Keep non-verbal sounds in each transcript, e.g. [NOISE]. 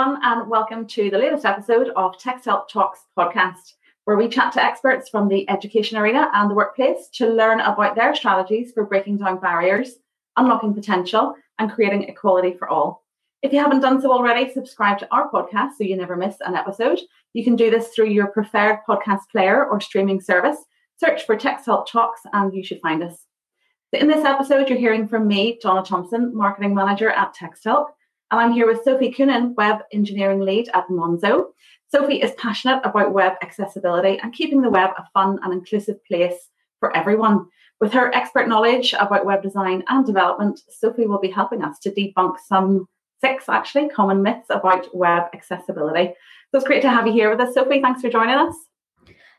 everyone, and welcome to the latest episode of Texthelp Talks podcast, where we chat to experts from the education arena and the workplace to learn about their strategies for breaking down barriers, unlocking potential, and creating equality for all. If you haven't done so already, subscribe to our podcast so you never miss an episode. You can do this through your preferred podcast player or streaming service. Search for Texthelp Talks and you should find us. In this episode, you're hearing from me, Donna Thompson, Marketing Manager at Texthelp and I'm here with Sophie Koonin, Web Engineering Lead at Monzo. Sophie is passionate about web accessibility and keeping the web a fun and inclusive place for everyone. With her expert knowledge about web design and development, Sophie will be helping us to debunk some six actually common myths about web accessibility. So it's great to have you here with us, Sophie. Thanks for joining us.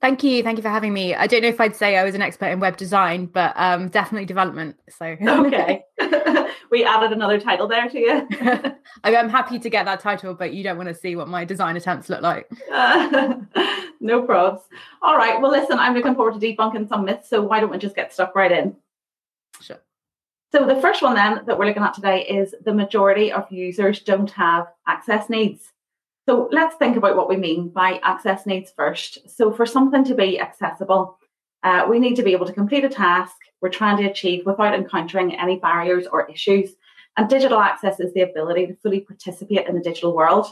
Thank you. Thank you for having me. I don't know if I'd say I was an expert in web design, but um, definitely development. So okay, [LAUGHS] [LAUGHS] we added another title there to you. [LAUGHS] I'm happy to get that title, but you don't want to see what my design attempts look like. Uh, no probs. All right. Well, listen, I'm looking forward to debunking some myths. So why don't we just get stuck right in? Sure. So the first one then that we're looking at today is the majority of users don't have access needs. So let's think about what we mean by access needs first. So for something to be accessible, uh, we need to be able to complete a task we're trying to achieve without encountering any barriers or issues. And digital access is the ability to fully participate in the digital world.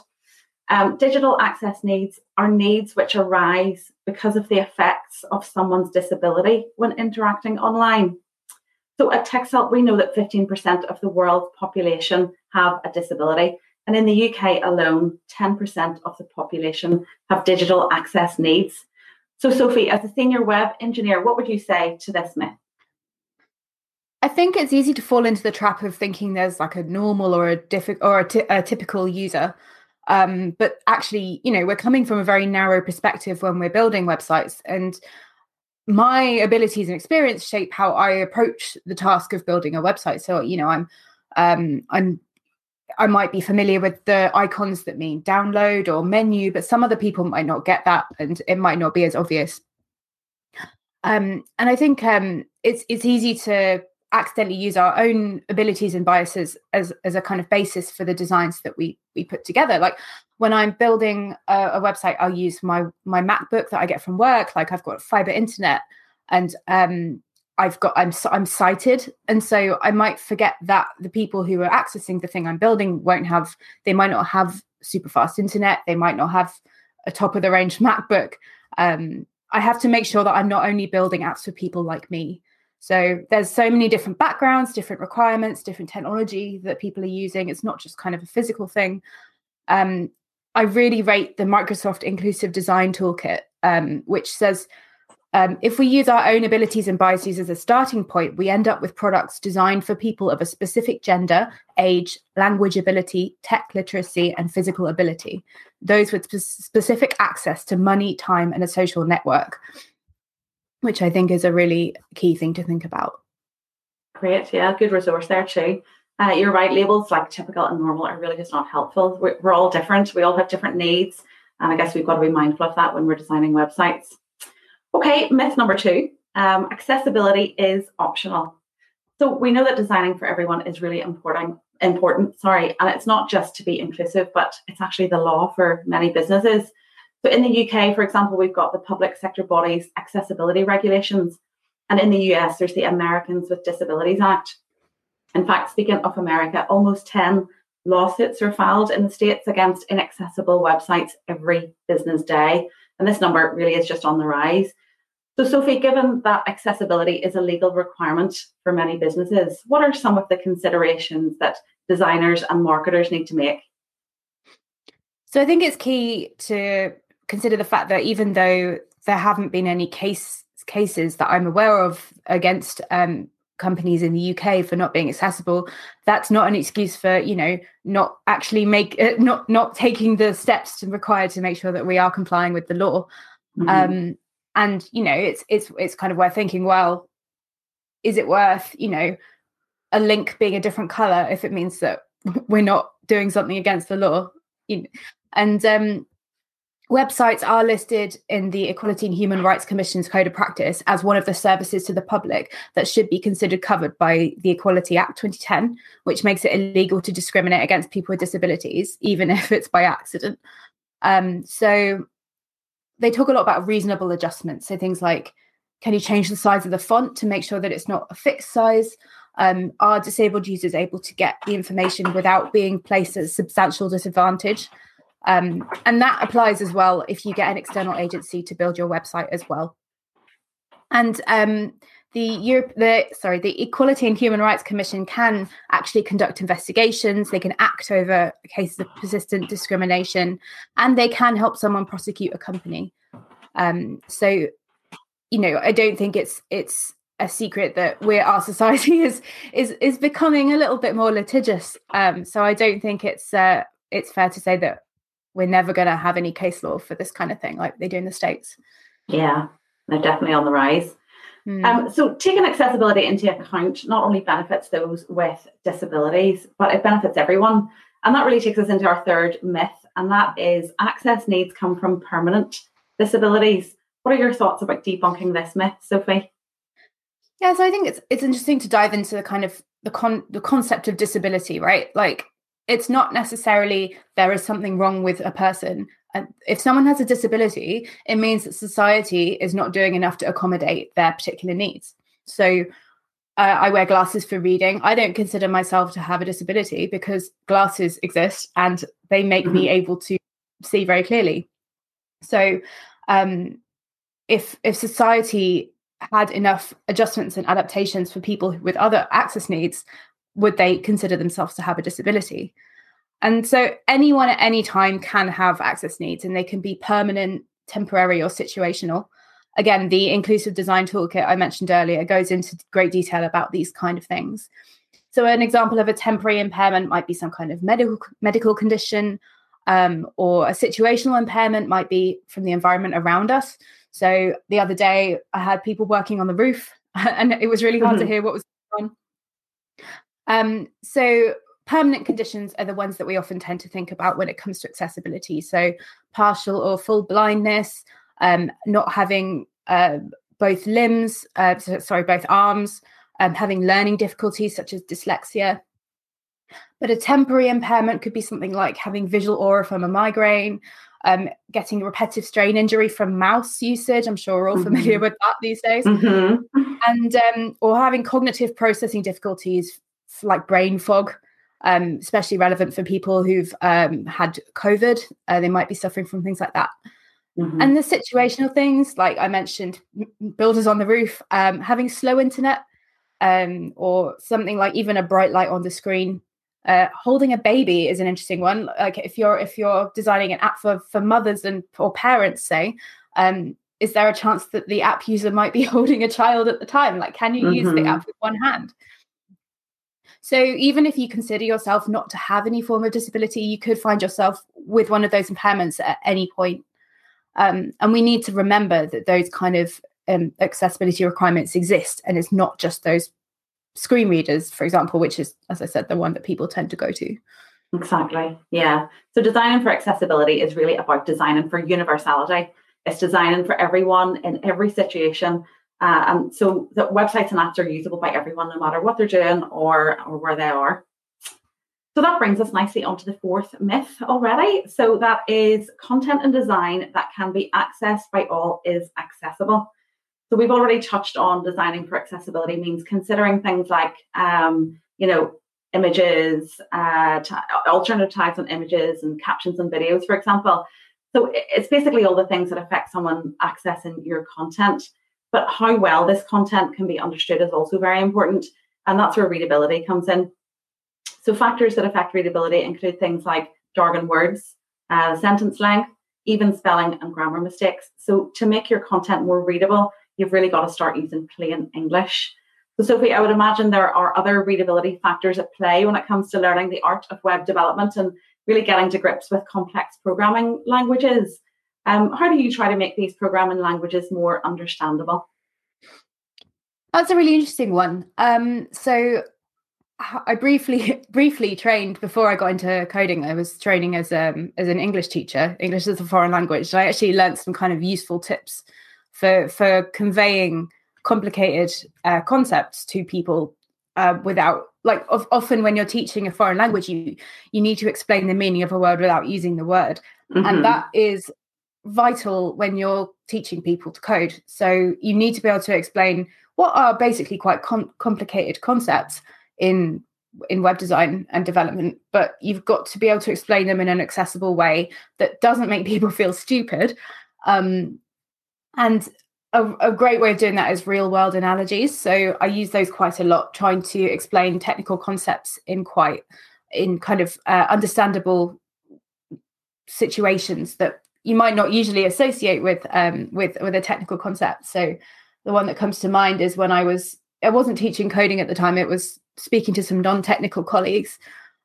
Um, digital access needs are needs which arise because of the effects of someone's disability when interacting online. So at Texthelp, we know that 15% of the world's population have a disability. And in the UK alone, 10% of the population have digital access needs. So, Sophie, as a senior web engineer, what would you say to this myth? I think it's easy to fall into the trap of thinking there's like a normal or a difficult or a, t- a typical user. Um, but actually, you know, we're coming from a very narrow perspective when we're building websites. And my abilities and experience shape how I approach the task of building a website. So, you know, I'm um, I'm I might be familiar with the icons that mean download or menu, but some other people might not get that, and it might not be as obvious. Um, and I think um, it's it's easy to accidentally use our own abilities and biases as as a kind of basis for the designs that we we put together. Like when I'm building a, a website, I'll use my my MacBook that I get from work. Like I've got fiber internet, and um, I've got I'm I'm sighted, and so I might forget that the people who are accessing the thing I'm building won't have. They might not have super fast internet. They might not have a top of the range [LAUGHS] MacBook. Um, I have to make sure that I'm not only building apps for people like me. So there's so many different backgrounds, different requirements, different technology that people are using. It's not just kind of a physical thing. Um, I really rate the Microsoft Inclusive Design Toolkit, um, which says um, if we use our own abilities and biases as a starting point, we end up with products designed for people of a specific gender, age, language ability, tech literacy, and physical ability. Those with sp- specific access to money, time, and a social network, which I think is a really key thing to think about. Great. Yeah, good resource there too. Uh, you're right. Labels like typical and normal are really just not helpful. We're, we're all different. We all have different needs. And I guess we've got to be mindful of that when we're designing websites. Okay, myth number two um, accessibility is optional. So we know that designing for everyone is really important. Important, sorry, and it's not just to be inclusive, but it's actually the law for many businesses. So in the UK, for example, we've got the public sector bodies accessibility regulations, and in the US, there's the Americans with Disabilities Act. In fact, speaking of America, almost 10 lawsuits are filed in the states against inaccessible websites every business day. And this number really is just on the rise. So, Sophie, given that accessibility is a legal requirement for many businesses, what are some of the considerations that designers and marketers need to make? So, I think it's key to consider the fact that even though there haven't been any case cases that I'm aware of against um, companies in the UK for not being accessible, that's not an excuse for you know not actually make uh, not not taking the steps required to make sure that we are complying with the law. Mm-hmm. Um, and you know it's it's it's kind of worth thinking well is it worth you know a link being a different color if it means that [LAUGHS] we're not doing something against the law you know? and um websites are listed in the Equality and Human Rights Commission's Code of Practice as one of the services to the public that should be considered covered by the Equality Act 2010, which makes it illegal to discriminate against people with disabilities, even [LAUGHS] if it's by accident. Um, so they talk a lot about reasonable adjustments. So things like, can you change the size of the font to make sure that it's not a fixed size? Um, are disabled users able to get the information without being placed at a substantial disadvantage? Um, and that applies as well if you get an external agency to build your website as well. And um, the Europe, the sorry, the Equality and Human Rights Commission can actually conduct investigations. They can act over cases of persistent discrimination, and they can help someone prosecute a company. Um, so, you know, I don't think it's it's a secret that we're our [LAUGHS] society is is is becoming a little bit more litigious. Um, so I don't think it's uh, it's fair to say that we're never going to have any case law for this kind of thing like they do in the states. Yeah, they're definitely on the rise. Mm. Um, so taking accessibility into account not only benefits those with disabilities, but it benefits everyone. And that really takes us into our third myth, and that is access needs come from permanent disabilities. What are your thoughts about debunking this myth, Sophie? Yeah, so I think it's it's interesting to dive into the kind of the con the concept of disability, right? Like it's not necessarily there is something wrong with a person. If someone has a disability, it means that society is not doing enough to accommodate their particular needs. So uh, I wear glasses for reading. I don't consider myself to have a disability because glasses exist and they make mm-hmm. me able to see very clearly. So um, if if society had enough adjustments and adaptations for people with other access needs, would they consider themselves to have a disability? And so anyone at any time can have access needs and they can be permanent, temporary, or situational. Again, the inclusive design toolkit I mentioned earlier goes into great detail about these kind of things. So, an example of a temporary impairment might be some kind of medical medical condition, um, or a situational impairment might be from the environment around us. So, the other day I had people working on the roof, [LAUGHS] and it was really hard mm-hmm. to hear what was. Um, so permanent conditions are the ones that we often tend to think about when it comes to accessibility. So partial or full blindness, um, not having uh, both limbs, uh, sorry, both arms, um, having learning difficulties such as dyslexia. But a temporary impairment could be something like having visual aura from a migraine, um, getting repetitive strain injury from mouse usage. I'm sure we're all familiar mm-hmm. with that these days, mm-hmm. and um, or having cognitive processing difficulties like brain fog, um, especially relevant for people who've um, had COVID. Uh, they might be suffering from things like that. Mm-hmm. And the situational things, like I mentioned, builders on the roof, um, having slow internet, um, or something like even a bright light on the screen. Uh, holding a baby is an interesting one. Like if you're if you're designing an app for for mothers and or parents, say, um, is there a chance that the app user might be [LAUGHS] holding a child at the time? Like, can you mm-hmm. use the mm-hmm. app with one hand? So even if you consider yourself not to have any form of disability, you could find yourself with one of those impairments at any point. Um, and we need to remember that those kind of um, accessibility requirements exist, and it's not just those screen readers, for example, which is, as I said, the one that people tend to go to. Exactly. Yeah. So designing for accessibility is really about designing for universality. It's designing for everyone in every situation and so the websites and apps are usable by everyone, no matter what they're doing or, or where they are. So that brings us nicely onto the fourth myth already. So that is content and design that can be accessed by all is accessible. So we've already touched on designing for accessibility means considering things like, um, you know, images, uh, t- alternative tags on images and captions on videos, for example. So it's basically all the things that affect someone accessing your content. But how well this content can be understood is also very important. And that's where readability comes in. So, factors that affect readability include things like jargon words, uh, sentence length, even spelling and grammar mistakes. So, to make your content more readable, you've really got to start using plain English. So, Sophie, I would imagine there are other readability factors at play when it comes to learning the art of web development and really getting to grips with complex programming languages. Um, how do you try to make these programming languages more understandable? That's a really interesting one. Um, so I briefly [LAUGHS] briefly trained before I got into coding. I was training as um as an English teacher, English as a foreign language. So I actually learned some kind of useful tips for for conveying complicated uh, concepts to people uh, without like of, often when you're teaching a foreign language you you need to explain the meaning of a word without using the word mm-hmm. and that is vital when you're teaching people to code so you need to be able to explain what are basically quite com- complicated concepts in in web design and development but you've got to be able to explain them in an accessible way that doesn't make [LAUGHS] people feel stupid um, and a, a, great way of doing that is real world analogies. So I use those quite a lot, trying to explain technical concepts in quite in kind of uh, understandable situations that you might not usually associate with um, with with a technical concept. So the one that comes to mind is when I was I wasn't teaching coding at the time. It was speaking to some non technical colleagues,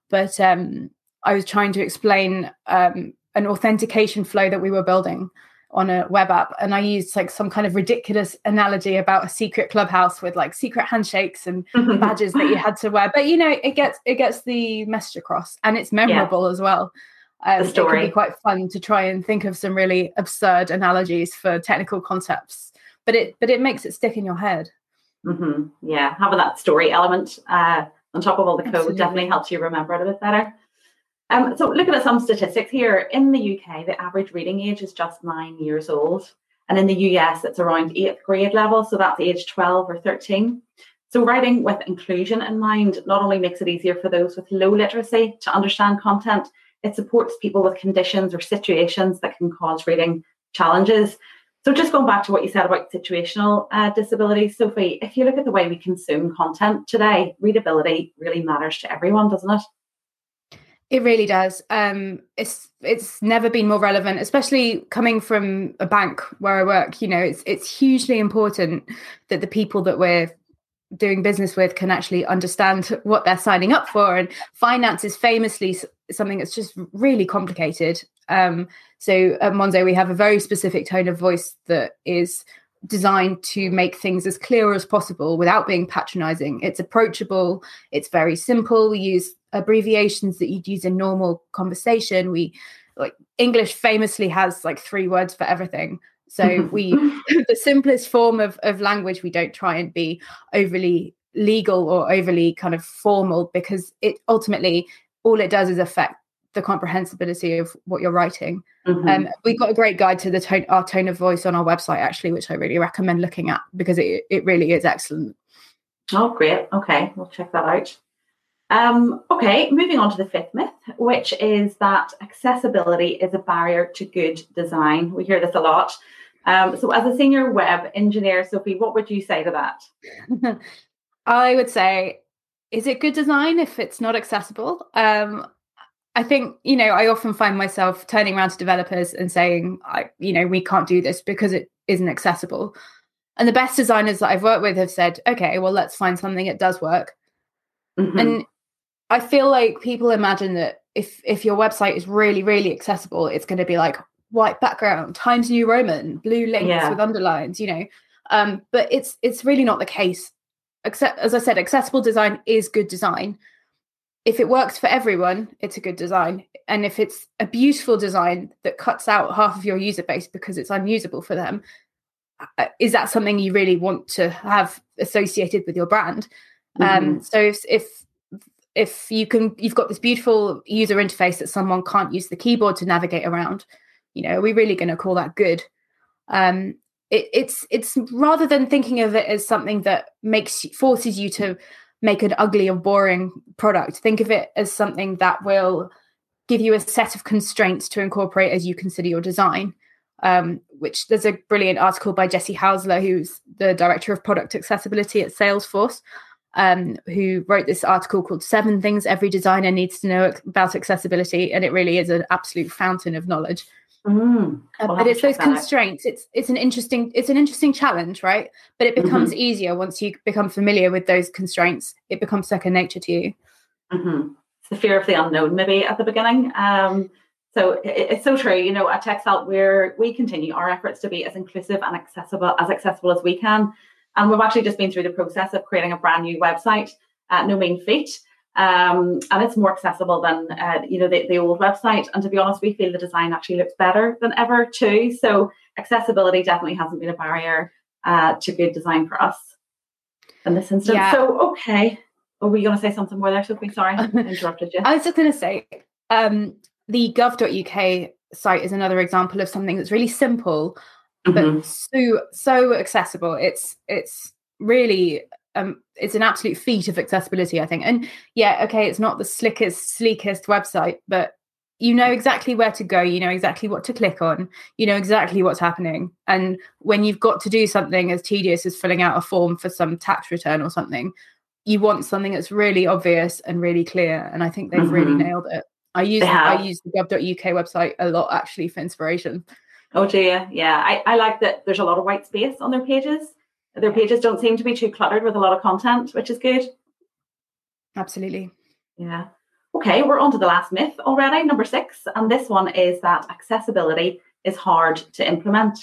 but um, I was trying to explain um, an authentication flow that we were building on a web app and i used like some kind of ridiculous analogy about a secret clubhouse with like secret handshakes and [LAUGHS] badges that you had to wear but you know it gets it gets the message across and it's memorable yeah. as well um, it can be quite fun to try and think of some really absurd analogies for technical concepts but it but it makes it stick in your head mm-hmm. yeah having that story element uh, on top of all the code Absolutely. definitely helps you remember it a bit better um, so looking at some statistics here, in the UK, the average reading age is just nine years old. And in the US, it's around eighth grade level. So that's age 12 or 13. So writing with inclusion in mind not only makes it easier for those with low literacy to understand content, it supports people with conditions or situations that can cause reading challenges. So just going back to what you said about situational uh, disability, Sophie, if you look at the way we consume content today, readability really matters to everyone, doesn't it? It really does. Um, it's it's never been more relevant, especially coming from a bank where I work. You know, it's it's hugely important that the people that we're doing business with can actually understand what they're signing up for. And finance is famously something that's just really complicated. Um, so at Monzo, we have a very specific tone of voice that is designed to make things as clear as possible without being patronizing. It's approachable, it's very simple. We use abbreviations that you'd use in normal conversation. We like English famously has like three words for everything. So [LAUGHS] we the simplest form of, of language, we don't try and be overly legal or overly kind of formal because it ultimately all it does is affect the comprehensibility of what you're writing. Mm-hmm. Um, we've got a great guide to the tone, our tone of voice on our website actually, which I really recommend looking at because it it really is excellent. Oh, great! Okay, we'll check that out. Um, okay, moving on to the fifth myth, which is that accessibility is a barrier to good design. We hear this a lot. Um, so, as a senior web engineer, Sophie, what would you say to that? [LAUGHS] I would say, is it good design if it's not accessible? Um, I think, you know, I often find myself turning around to developers and saying, I, you know, we can't do this because it isn't accessible. And the best designers that I've worked with have said, okay, well, let's find something that does work. Mm-hmm. And I feel like people imagine that if if your website is really really accessible, it's going to be like white background, Times New Roman, blue links yeah. with underlines, you know. Um, but it's it's really not the case. Except as I said, accessible design is good design. If it works for everyone, it's a good design. And if it's a beautiful design that cuts out half of your user base because it's unusable for them, uh, is that something you really want to have associated with your brand? Um, mm-hmm. Um, so if, if if you can you've got this beautiful user interface that someone can't use the keyboard to navigate around you know are we really going to call that good? Um it, it's it's rather than thinking of it as something that makes forces you to make an ugly or boring product think of it as something that will give you a set of constraints to incorporate as you consider your design. Um, which there's a brilliant article by Jesse Hausler, who's the director of product accessibility at Salesforce, um, who wrote this article called Seven Things Every Designer Needs to Know About Accessibility. And it really is an absolute fountain of knowledge. Mm, uh, but it's those constraints. Out. It's it's an interesting it's an interesting challenge, right? But it becomes mm-hmm. easier once you become familiar with those constraints. It becomes second nature to you. Mm-hmm. It's the fear of the unknown, maybe at the beginning. Um, so it, it's so true. You know, at Texthelp, where we continue our efforts to be as inclusive and accessible as accessible as we can. And we've actually just been through the process of creating a brand new website, uh, No Mean Feat. Um, and it's more accessible than uh, you know the, the old website. And to be honest, we feel the design actually looks better than ever too. So accessibility definitely hasn't been a barrier uh, to good design for us in this instance. Yeah. So okay, oh, were you going to say something more there, Sophie? Sorry, I [LAUGHS] interrupted you. I was just going to say um, the gov.uk site is another example of something that's really simple mm-hmm. but so so accessible. It's it's really um, it's an absolute feat of accessibility, I think. And yeah, okay, it's not the slickest, sleekest website, but you know exactly where to go, you know exactly what to click on, you know exactly what's happening. And when you've got to do something as tedious as filling out a form for some tax return or something, you want something that's really obvious and really clear. And I think they've mm-hmm. really nailed it. I use I use the gov.uk website a lot actually for inspiration. Oh dear, yeah. I, I like that there's a lot of white space on their pages. Their pages don't seem to be too cluttered with a lot of content, which is good. Absolutely. Yeah. Okay, we're on to the last myth already, number six. And this one is that accessibility is hard to implement.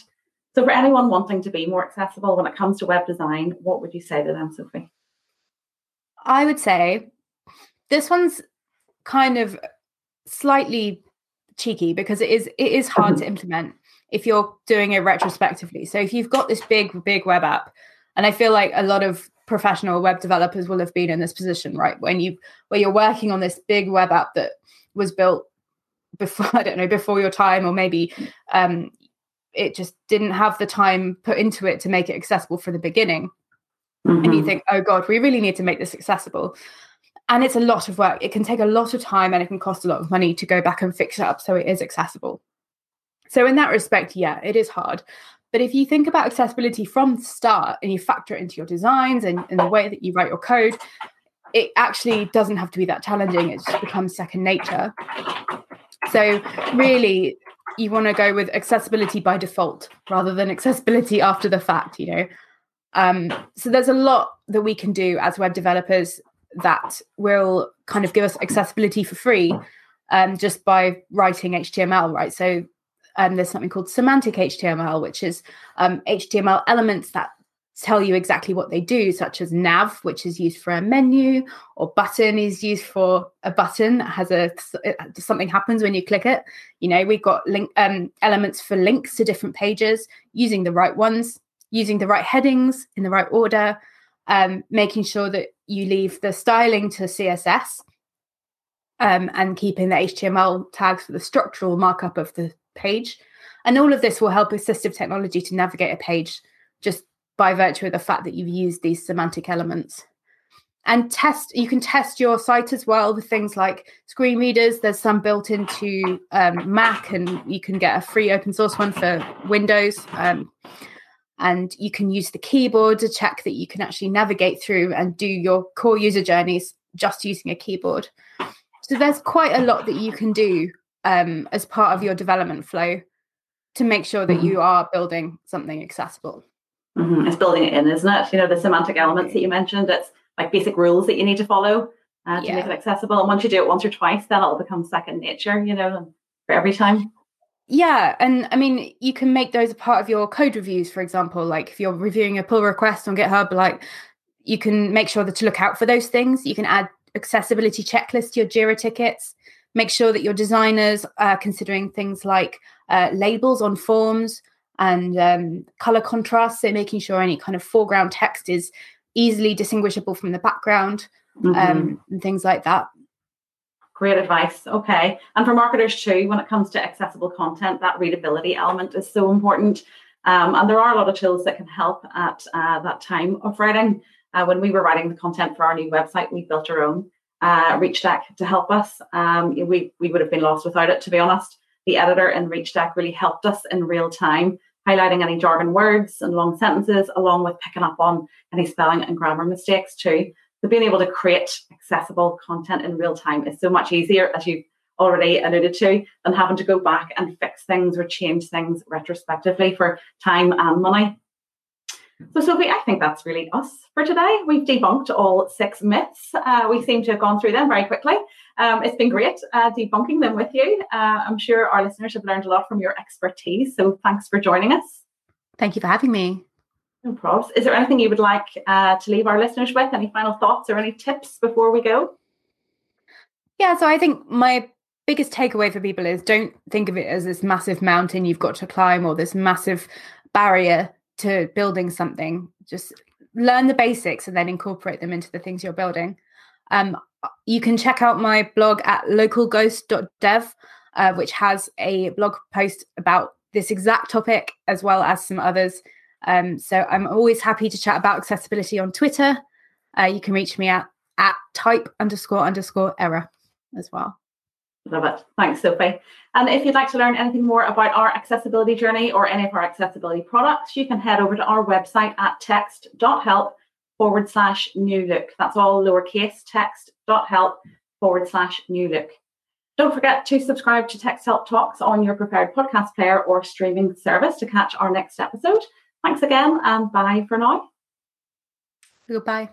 So, for anyone wanting to be more accessible when it comes to web design, what would you say to them, Sophie? I would say this one's kind of slightly cheeky because it is it is hard to [LAUGHS] implement if you're doing it retrospectively. So if you've got this big big web app, and I feel like a lot of professional web developers will have been in this position, right? When you where you're working on this big web app that was built before [LAUGHS] I don't know before your time, or maybe um, it just didn't have the time put into it to make it accessible from the beginning. Mm-hmm. And you mm-hmm. think, oh God, we really need to make this accessible and it's a lot of work. It can take a lot of time and it can cost a lot of money to go back and fix it up so it is accessible. So, in that respect, yeah, it is hard. But if you think about accessibility from the start and you factor it into your designs and, and the way that you write your code, it actually doesn't have to be that challenging. It just becomes second nature. So, really, you want to go with accessibility by default rather than accessibility after the fact, you know. Um, so there's a lot that we can do as web developers that will kind of give us accessibility for free um, just by writing HTML, right? So um, there's something called semantic HTML, which is um, HTML elements that tell you exactly what they do, such as nav, which is used for a menu, or button is used for a button that has a something happens when you click it. You know, we've got link um, elements for links to different pages, using the right ones, using the right headings in the right order, um, making sure that you leave the styling to CSS um, and keeping the HTML tags for the structural markup of the page. And all of this will help assistive technology to navigate a page just by virtue of the fact that you've used these semantic elements. And test, you can test your site as well with things like screen readers. There's some built into um, Mac, and you can get a free open source one for Windows. Um, and you can use the keyboard to check that you can actually navigate through and do your core user journeys just using a keyboard. So there's quite a lot that you can do um, as part of your development flow to make sure that mm-hmm. you are building something accessible. Mm-hmm. It's building it in, isn't it? You know, the semantic elements that you mentioned, it's like basic rules that you need to follow uh, to yeah. make it accessible. And once you do it once or twice, then it'll become second nature, you know, for every time. Yeah, and I mean, you can make those a part of your code reviews, for example. Like if you're reviewing a pull request on GitHub, like you can make sure that to look out for those things. You can add accessibility checklist to your Jira tickets. Make sure that your designers are considering things like uh, labels on forms and um, color contrast. So making sure any kind of foreground text is easily distinguishable from the background mm-hmm. um, and things like that. Great advice. Okay. And for marketers too, when it comes to accessible content, that readability element is so important. Um, and there are a lot of tools that can help at uh, that time of writing. Uh, when we were writing the content for our new website, we built our own uh, Reachdeck to help us. Um, we, we would have been lost without it, to be honest. The editor in Reach Reachdeck really helped us in real time, highlighting any jargon words and long sentences, along with picking up on any spelling and grammar mistakes too. So being able to create accessible content in real time is so much easier, as you've already alluded to, than having to go back and fix things or change things retrospectively for time and money. So, Sophie, I think that's really us for today. We've debunked all six myths. Uh, we seem to have gone through them very quickly. Um, it's been great uh, debunking them with you. Uh, I'm sure our listeners have learned a lot from your expertise. So, thanks for joining us. Thank you for having me. No problems. Is there anything you would like uh, to leave our listeners with? Any final thoughts or any tips before we go? Yeah, so I think my biggest takeaway for people is don't think of it as this massive mountain you've got to climb or this massive barrier to building something. Just learn the basics and then incorporate them into the things you're building. Um, you can check out my blog at localghost.dev, uh, which has a blog post about this exact topic as well as some others. Um, so I'm always happy to chat about accessibility on Twitter. Uh, you can reach me at at type underscore underscore error as well. Love it. Thanks, Sophie. And if you'd like to learn anything more about our accessibility journey or any of our accessibility products, you can head over to our website at text.help forward slash new look. That's all lowercase text.help forward slash new look. Don't forget to subscribe to Texthelp Talks on your preferred podcast player or streaming service to catch our next episode. Thanks again and bye for now. Goodbye.